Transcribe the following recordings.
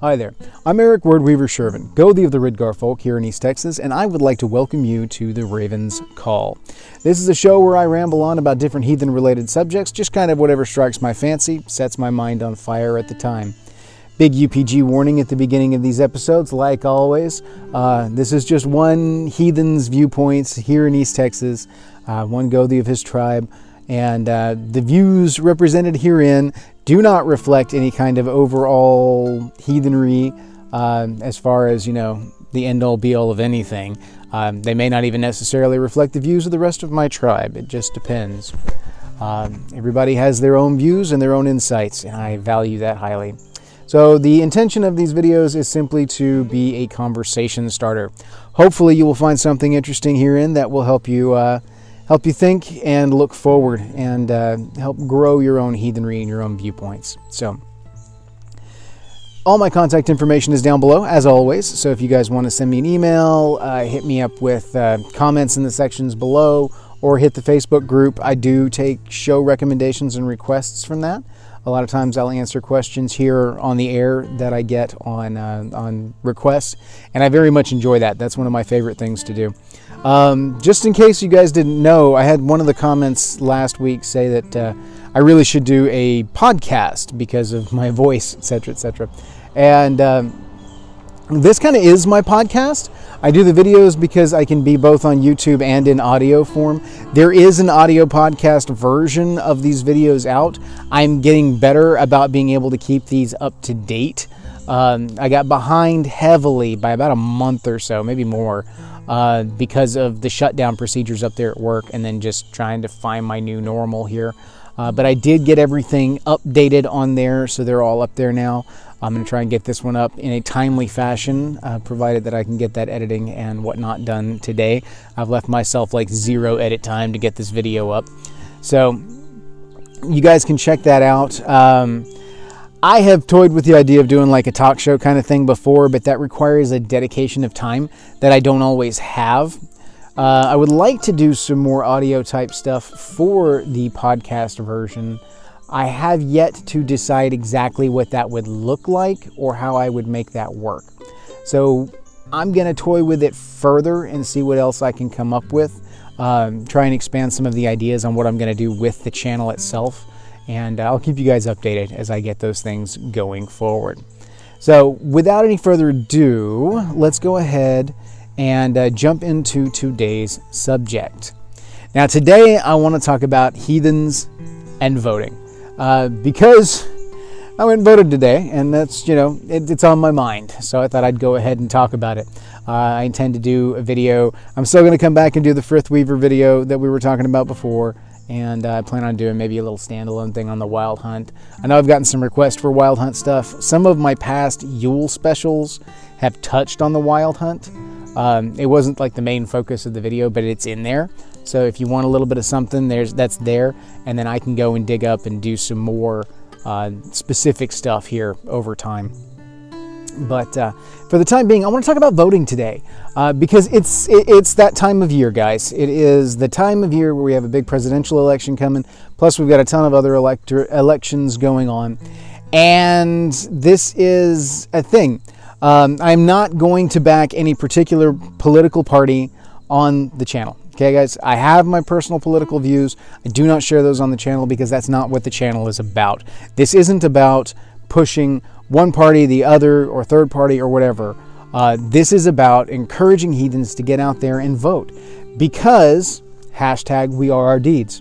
Hi there. I'm Eric Wordweaver Sjerven, Gothi of the Ridgar folk here in East Texas, and I would like to welcome you to the Raven's Call. This is a show where I ramble on about different heathen related subjects, just kind of whatever strikes my fancy, sets my mind on fire at the time. Big UPG warning at the beginning of these episodes, like always. Uh, this is just one heathen's viewpoints here in East Texas, uh, one Gothi of his tribe and uh, the views represented herein do not reflect any kind of overall heathenry uh, as far as you know the end all be all of anything. Um, they may not even necessarily reflect the views of the rest of my tribe. It just depends. Um, everybody has their own views and their own insights and i value that highly. So the intention of these videos is simply to be a conversation starter. Hopefully you will find something interesting herein that will help you uh, help you think and look forward and uh, help grow your own heathenry and your own viewpoints. So, all my contact information is down below, as always. So, if you guys want to send me an email, uh, hit me up with uh, comments in the sections below, or hit the Facebook group. I do take show recommendations and requests from that. A lot of times I'll answer questions here on the air that I get on uh, on requests, and I very much enjoy that. That's one of my favorite things to do. Um, just in case you guys didn't know, I had one of the comments last week say that uh, I really should do a podcast because of my voice, etc., etc. And um, this kind of is my podcast. I do the videos because I can be both on YouTube and in audio form. There is an audio podcast version of these videos out. I'm getting better about being able to keep these up to date. Um, I got behind heavily by about a month or so, maybe more, uh, because of the shutdown procedures up there at work and then just trying to find my new normal here. Uh, but I did get everything updated on there, so they're all up there now. I'm going to try and get this one up in a timely fashion, uh, provided that I can get that editing and whatnot done today. I've left myself like zero edit time to get this video up. So you guys can check that out. Um, I have toyed with the idea of doing like a talk show kind of thing before, but that requires a dedication of time that I don't always have. Uh, I would like to do some more audio type stuff for the podcast version. I have yet to decide exactly what that would look like or how I would make that work. So I'm going to toy with it further and see what else I can come up with. Um, try and expand some of the ideas on what I'm going to do with the channel itself and I'll keep you guys updated as I get those things going forward. So, without any further ado, let's go ahead and uh, jump into today's subject. Now, today I want to talk about heathens and voting uh, because I went and voted today, and that's, you know, it, it's on my mind. So I thought I'd go ahead and talk about it. Uh, I intend to do a video. I'm still going to come back and do the Frith Weaver video that we were talking about before and uh, I plan on doing maybe a little standalone thing on the Wild Hunt. I know I've gotten some requests for Wild Hunt stuff. Some of my past Yule specials have touched on the Wild Hunt. Um, it wasn't like the main focus of the video, but it's in there. So if you want a little bit of something, there's that's there, and then I can go and dig up and do some more uh, specific stuff here over time. But uh, for the time being, I want to talk about voting today uh, because it's it, it's that time of year, guys. It is the time of year where we have a big presidential election coming. Plus, we've got a ton of other elector elections going on, and this is a thing. Um, I'm not going to back any particular political party on the channel. Okay, guys, I have my personal political views. I do not share those on the channel because that's not what the channel is about. This isn't about pushing one party, the other, or third party, or whatever. Uh, this is about encouraging heathens to get out there and vote because hashtag we are our deeds.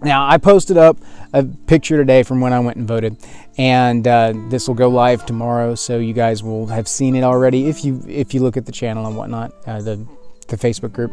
Now, I posted up a picture today from when I went and voted, and uh, this will go live tomorrow, so you guys will have seen it already if you if you look at the channel and whatnot, uh, the the Facebook group.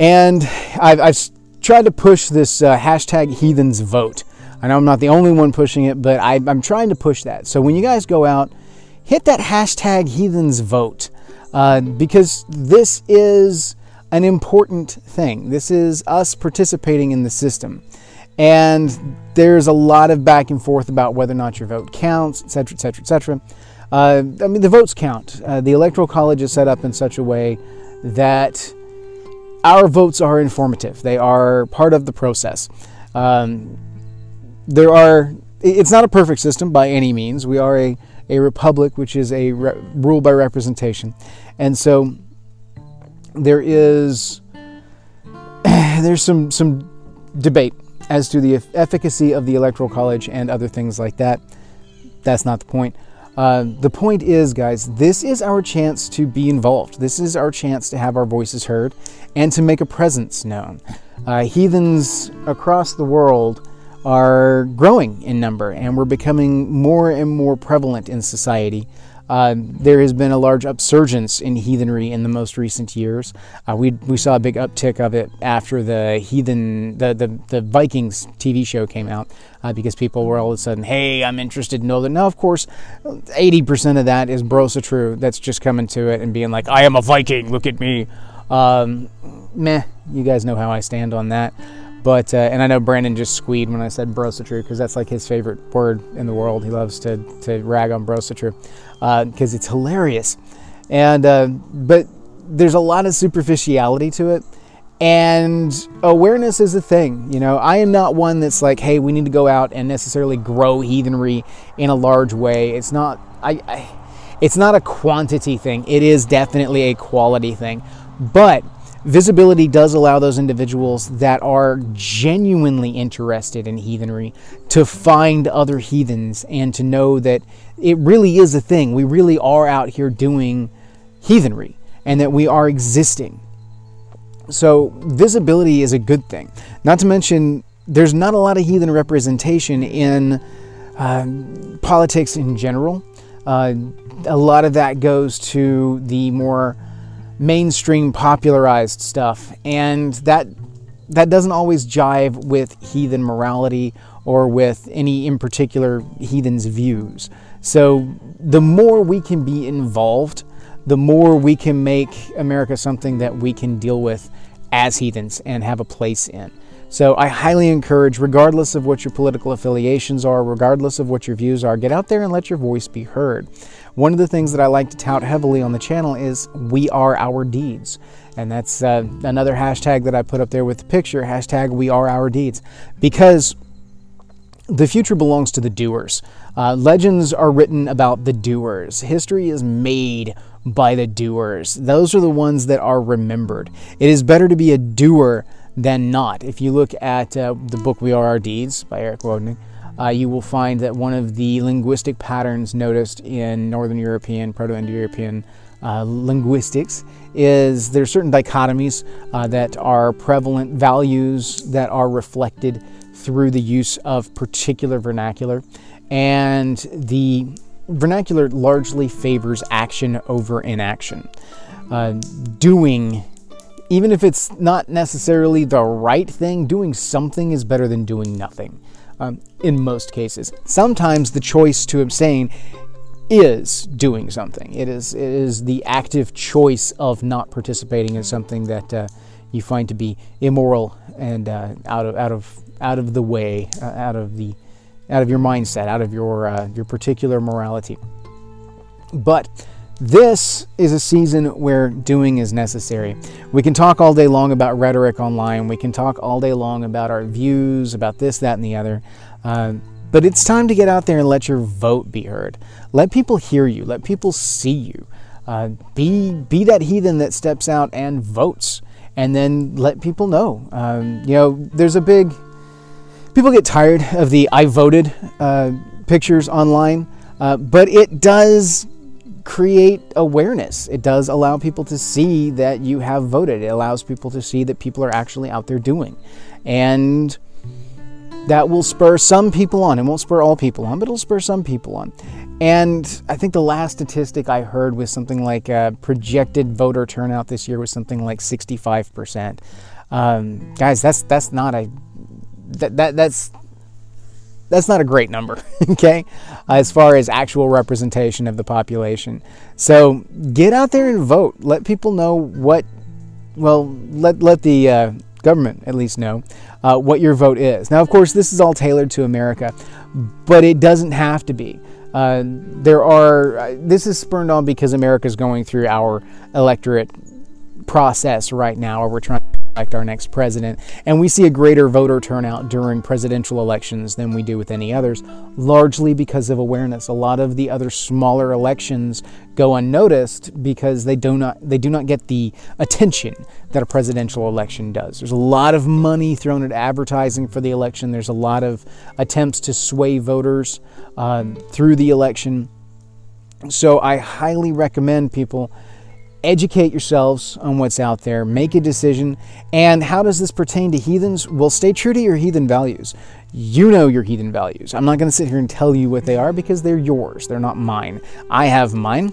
And I've, I've tried to push this uh, hashtag heathens vote. I know I'm not the only one pushing it, but I, am trying to push that. So when you guys go out, hit that hashtag heathens vote uh, because this is an important thing. This is us participating in the system. And there's a lot of back and forth about whether or not your vote counts, et cetera, et etc., etc., etc. I mean, the votes count. Uh, the Electoral College is set up in such a way that our votes are informative. They are part of the process. Um, there are it's not a perfect system by any means. We are a, a republic, which is a re- rule by representation. And so there is there's some some debate as to the efficacy of the electoral college and other things like that. That's not the point. Uh, the point is, guys, this is our chance to be involved. This is our chance to have our voices heard and to make a presence known. Uh, heathens across the world are growing in number and we're becoming more and more prevalent in society. Uh, there has been a large upsurgence in heathenry in the most recent years. Uh, we, we saw a big uptick of it after the heathen the, the, the Vikings TV show came out uh, because people were all of a sudden, hey, I'm interested in all that. Now, of course, 80% of that is Brosatru that's just coming to it and being like, I am a Viking, look at me. Um, meh, you guys know how I stand on that. But uh, and I know Brandon just squeed when I said brosatru because that's like his favorite word in the world. He loves to to rag on brosatru because uh, it's hilarious. And uh, but there's a lot of superficiality to it, and awareness is a thing. You know, I am not one that's like, hey, we need to go out and necessarily grow heathenry in a large way. It's not. I, I it's not a quantity thing. It is definitely a quality thing, but Visibility does allow those individuals that are genuinely interested in heathenry to find other heathens and to know that it really is a thing. We really are out here doing heathenry and that we are existing. So, visibility is a good thing. Not to mention, there's not a lot of heathen representation in uh, politics in general. Uh, a lot of that goes to the more mainstream popularized stuff and that that doesn't always jive with heathen morality or with any in particular heathen's views so the more we can be involved the more we can make america something that we can deal with as heathens and have a place in so I highly encourage, regardless of what your political affiliations are, regardless of what your views are, get out there and let your voice be heard. One of the things that I like to tout heavily on the channel is we are our deeds. And that's uh, another hashtag that I put up there with the picture, hashtag we are our deeds. Because the future belongs to the doers. Uh, legends are written about the doers. History is made by the doers. Those are the ones that are remembered. It is better to be a doer than not. If you look at uh, the book We Are Our Deeds by Eric Wodening, uh, you will find that one of the linguistic patterns noticed in Northern European, Proto Indo European uh, linguistics is there are certain dichotomies uh, that are prevalent, values that are reflected through the use of particular vernacular. And the vernacular largely favors action over inaction. Uh, doing even if it's not necessarily the right thing, doing something is better than doing nothing um, in most cases. Sometimes the choice to abstain is doing something. It is it is the active choice of not participating in something that uh, you find to be immoral and uh, out of out of out of the way, uh, out of the out of your mindset, out of your uh, your particular morality. But this is a season where doing is necessary. We can talk all day long about rhetoric online. We can talk all day long about our views, about this, that, and the other. Uh, but it's time to get out there and let your vote be heard. Let people hear you. Let people see you. Uh, be be that heathen that steps out and votes, and then let people know. Um, you know, there's a big. People get tired of the "I voted" uh, pictures online, uh, but it does create awareness. It does allow people to see that you have voted. It allows people to see that people are actually out there doing. And that will spur some people on. It won't spur all people on, but it'll spur some people on. And I think the last statistic I heard was something like a projected voter turnout this year was something like 65%. Um, guys, that's that's not a that, that that's that's not a great number, okay, as far as actual representation of the population. So get out there and vote. Let people know what, well, let, let the uh, government at least know uh, what your vote is. Now, of course, this is all tailored to America, but it doesn't have to be. Uh, there are, uh, this is spurned on because America is going through our electorate process right now, where we're trying elect our next president. And we see a greater voter turnout during presidential elections than we do with any others, largely because of awareness. A lot of the other smaller elections go unnoticed because they do not they do not get the attention that a presidential election does. There's a lot of money thrown at advertising for the election. There's a lot of attempts to sway voters uh, through the election. So I highly recommend people educate yourselves on what's out there, make a decision. And how does this pertain to heathens? Well, stay true to your heathen values. You know your heathen values. I'm not going to sit here and tell you what they are because they're yours, they're not mine. I have mine.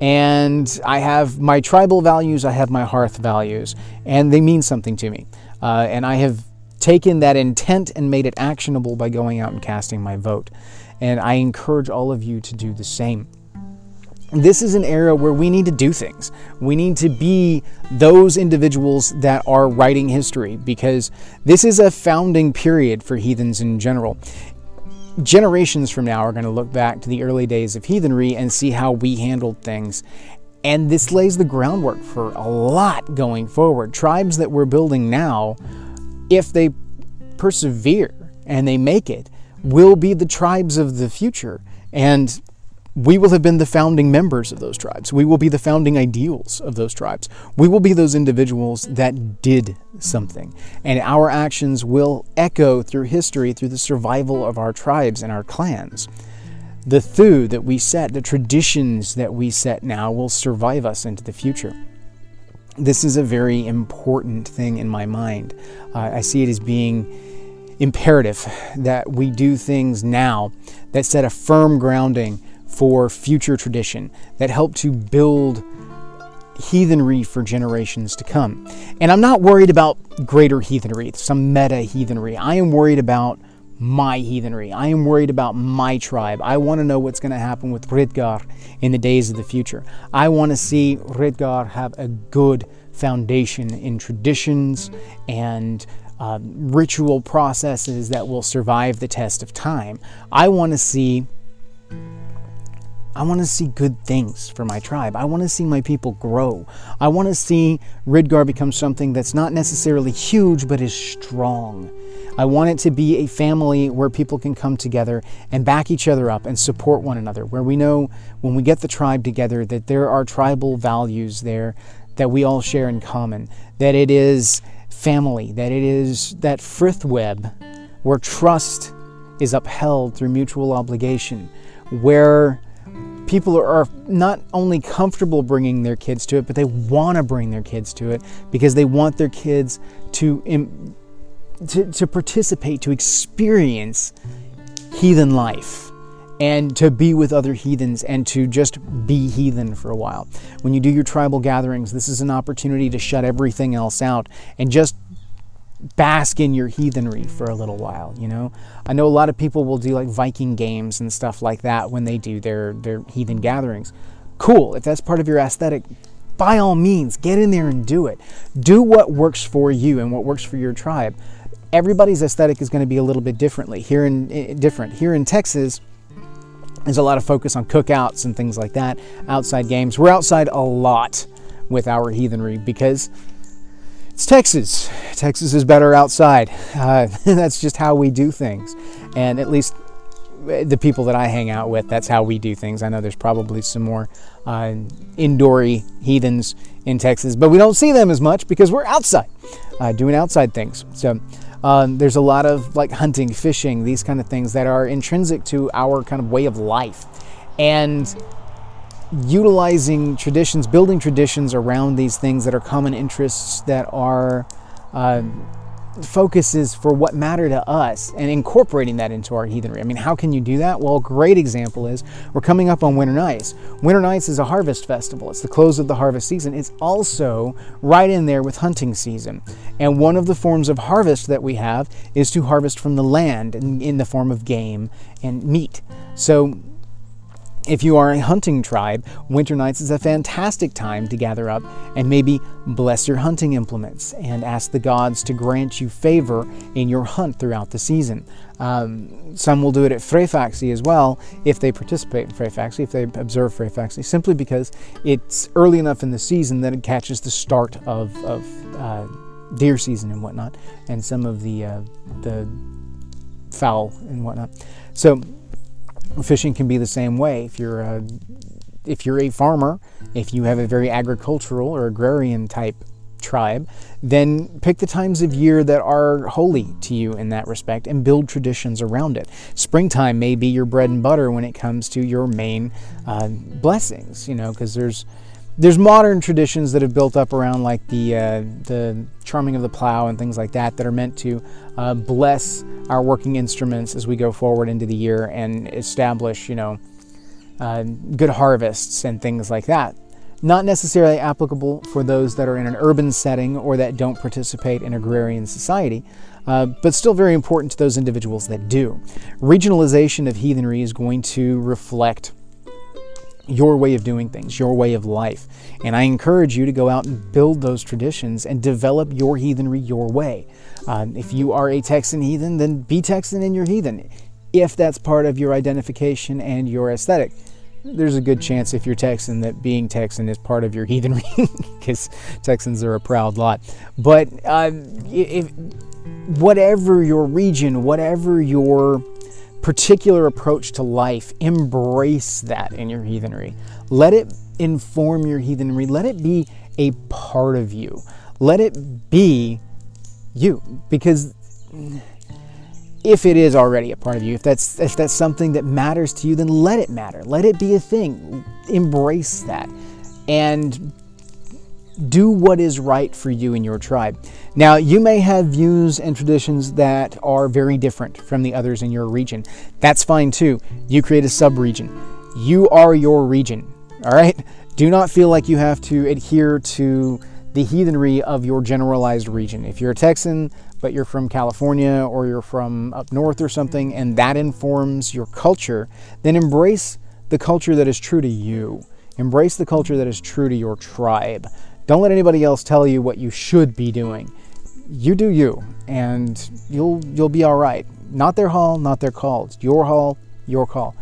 And I have my tribal values, I have my hearth values, and they mean something to me. Uh, and I have taken that intent and made it actionable by going out and casting my vote. And I encourage all of you to do the same this is an era where we need to do things. We need to be those individuals that are writing history because this is a founding period for heathens in general. Generations from now are going to look back to the early days of heathenry and see how we handled things. And this lays the groundwork for a lot going forward. Tribes that we're building now, if they persevere and they make it, will be the tribes of the future. And we will have been the founding members of those tribes. We will be the founding ideals of those tribes. We will be those individuals that did something. And our actions will echo through history through the survival of our tribes and our clans. The thew that we set, the traditions that we set now, will survive us into the future. This is a very important thing in my mind. Uh, I see it as being imperative that we do things now that set a firm grounding for future tradition that help to build heathenry for generations to come. And I'm not worried about greater heathenry, some meta heathenry. I am worried about my heathenry. I am worried about my tribe. I want to know what's going to happen with Ridgar in the days of the future. I want to see Ridgar have a good foundation in traditions and uh, ritual processes that will survive the test of time. I want to see I want to see good things for my tribe. I want to see my people grow. I want to see Ridgar become something that's not necessarily huge, but is strong. I want it to be a family where people can come together and back each other up and support one another, where we know when we get the tribe together that there are tribal values there that we all share in common, that it is family, that it is that frith web where trust is upheld through mutual obligation, where people are not only comfortable bringing their kids to it, but they want to bring their kids to it because they want their kids to, to, to participate, to experience heathen life and to be with other heathens and to just be heathen for a while. When you do your tribal gatherings, this is an opportunity to shut everything else out and just bask in your heathenry for a little while, you know? I know a lot of people will do like Viking games and stuff like that when they do their, their heathen gatherings. Cool, if that's part of your aesthetic, by all means, get in there and do it. Do what works for you and what works for your tribe. Everybody's aesthetic is going to be a little bit differently. Here in eh, eh, different. Here in Texas, there's a lot of focus on cookouts and things like that, outside games. We're outside a lot with our heathenry because it's Texas. Texas is better outside. Uh, that's just how we do things. And at least uh, the people that I hang out with, that's how we do things. I know there's probably some more uh, indoory heathens in Texas, but we don't see them as much because we're outside uh, doing outside things. So um, there's a lot of like hunting, fishing, these kind of things that are intrinsic to our kind of way of life. And utilizing traditions, building traditions around these things that are common interests, that are uh, focuses for what matter to us, and incorporating that into our heathenry. I mean, how can you do that? Well, a great example is we're coming up on Winter Nights. Winter Nights is a harvest festival, it's the close of the harvest season. It's also right in there with hunting season. And one of the forms of harvest that we have is to harvest from the land in, in the form of game and meat. So if you are a hunting tribe, winter nights is a fantastic time to gather up and maybe bless your hunting implements and ask the gods to grant you favor in your hunt throughout the season. Um, some will do it at Freyfaxi as well if they participate in Freyfaxi, if they observe Freyfaxi, simply because it's early enough in the season that it catches the start of, of uh, deer season and whatnot, and some of the uh, the fowl and whatnot. So fishing can be the same way. If you're a, if you're a farmer, if you have a very agricultural or agrarian type tribe, then pick the times of year that are holy to you in that respect and build traditions around it. Springtime may be your bread and butter when it comes to your main uh, blessings, you know, because there's there's modern traditions that have built up around like the uh, the charming of the plow and things like that that are meant to uh, bless our working instruments as we go forward into the year and establish you know uh, good harvests and things like that. Not necessarily applicable for those that are in an urban setting or that don't participate in agrarian society, uh, but still very important to those individuals that do. Regionalization of heathenry is going to reflect your way of doing things, your way of life. And I encourage you to go out and build those traditions and develop your heathenry your way. Um, if you are a Texan heathen, then be Texan in your heathen. If that's part of your identification and your aesthetic, there's a good chance if you're Texan that being Texan is part of your heathenry because Texans are a proud lot. But uh, if, whatever your region, whatever your particular approach to life, embrace that in your heathenry. Let it inform your heathenry. Let it be a part of you. Let it be you. Because if it is already a part of you, if that's if that's something that matters to you, then let it matter. Let it be a thing. Embrace that. And do what is right for you and your tribe. Now, you may have views and traditions that are very different from the others in your region. That's fine too. You create a sub-region. You are your region. All right? Do not feel like you have to adhere to the heathenry of your generalized region. If you're a Texan, but you're from California or you're from up north or something, and that informs your culture, then embrace the culture that is true to you. Embrace the culture that is true to your tribe. Don't let anybody else tell you what you should be doing. You do you, and you'll you'll be all right. Not their hall, not their call. It's your hall, your call.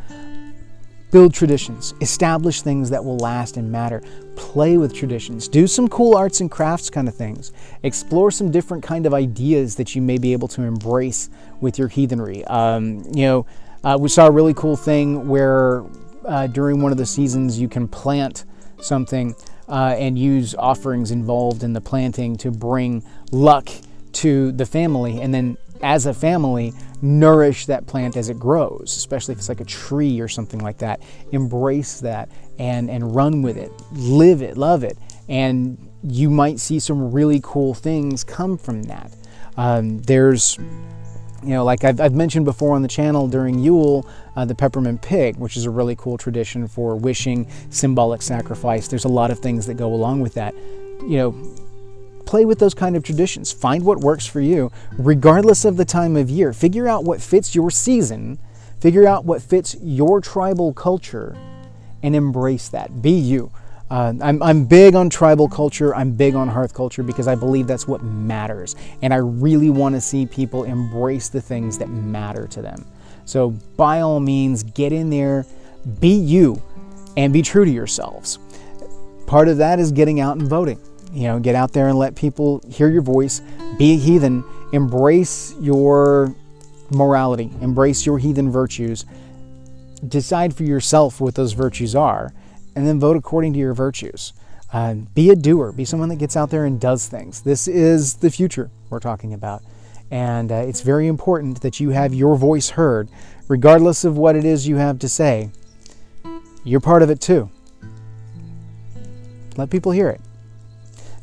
Build traditions. Establish things that will last and matter. Play with traditions. Do some cool arts and crafts kind of things. Explore some different kind of ideas that you may be able to embrace with your heathenry. Um, you know, uh, we saw a really cool thing where uh, during one of the seasons you can plant something uh, and use offerings involved in the planting to bring luck to the family. And then as a family nourish that plant as it grows especially if it's like a tree or something like that. Embrace that and and run with it. Live it love it. And you might see some really cool things come from that. Um, there's you know, like I've, I've, mentioned before on the channel during Yule, uh, the peppermint pig, which is a really cool tradition for wishing, symbolic sacrifice. There's a lot of things that go along with that. You know, play with those kind of traditions. Find what works for you, regardless of the time of year. Figure out what fits your season, figure out what fits your tribal culture, and embrace that. Be you. Uh, I'm, I'm big on tribal culture. I'm big on hearth culture because I believe that's what matters. And I really want to see people embrace the things that matter to them. So, by all means, get in there, be you, and be true to yourselves. Part of that is getting out and voting. You know, get out there and let people hear your voice, be a heathen, embrace your morality, embrace your heathen virtues, decide for yourself what those virtues are and then vote according to your virtues. Uh, be a doer, be someone that gets out there and does things. This is the future we're talking about. And uh, it's very important that you have your voice heard, regardless of what it is you have to say. You're part of it too. Let people hear it.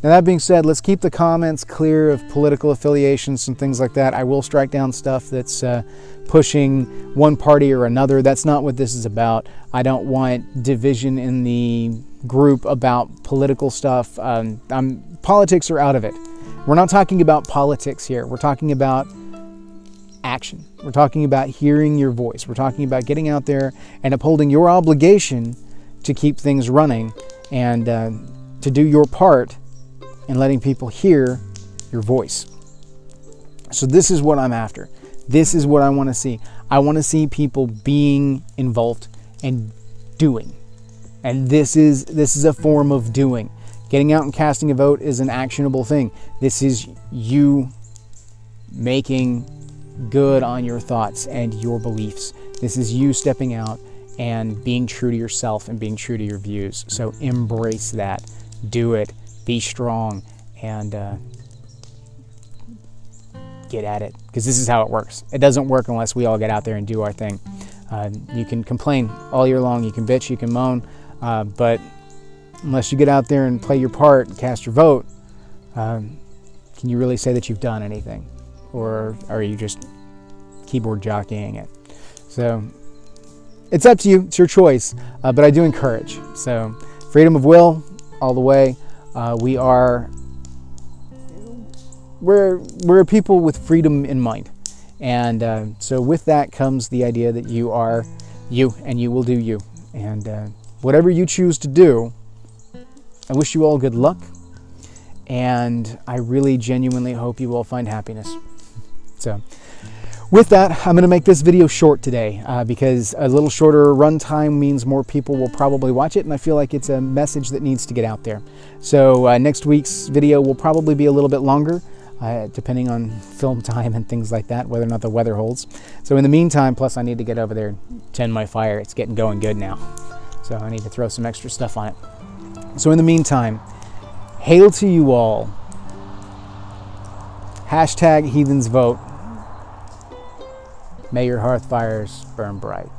Now, that being said, let's keep the comments clear of political affiliations and things like that. I will strike down stuff that's uh, pushing one party or another. That's not what this is about. I don't want division in the group about political stuff. Um, politics are out of it. We're not talking about politics here. We're talking about action. We're talking about hearing your voice. We're talking about getting out there and upholding your obligation to keep things running and uh, to do your part in letting people hear your voice. So, this is what I'm after. This is what I want to see. I want to see people being involved and doing. And this is this is a form of doing. Getting out and casting a vote is an actionable thing. This is you making good on your thoughts and your beliefs. This is you stepping out and being true to yourself and being true to your views. So embrace that. Do it. Be strong and uh, get at it because this is how it works. It doesn't work unless we all get out there and do our thing. Uh, you can complain all year long, you can bitch, you can moan, uh, but unless you get out there and play your part and cast your vote, um, can you really say that you've done anything? Or are you just keyboard jockeying it? So it's up to you, it's your choice, uh, but I do encourage. So, freedom of will, all the way. Uh, we are we're we're people with freedom in mind, and uh, so with that comes the idea that you are you and you will do you, and uh, whatever you choose to do. I wish you all good luck, and I really genuinely hope you all find happiness. So. With that, I'm going to make this video short today uh, because a little shorter runtime means more people will probably watch it, and I feel like it's a message that needs to get out there. So uh, next week's video will probably be a little bit longer, uh, depending on film time and things like that, whether or not the weather holds. So in the meantime, plus I need to get over there and tend my fire. It's getting going good now, so I need to throw some extra stuff on it. So in the meantime, hail to you all. Hashtag heathens vote. May your hearth fires burn bright.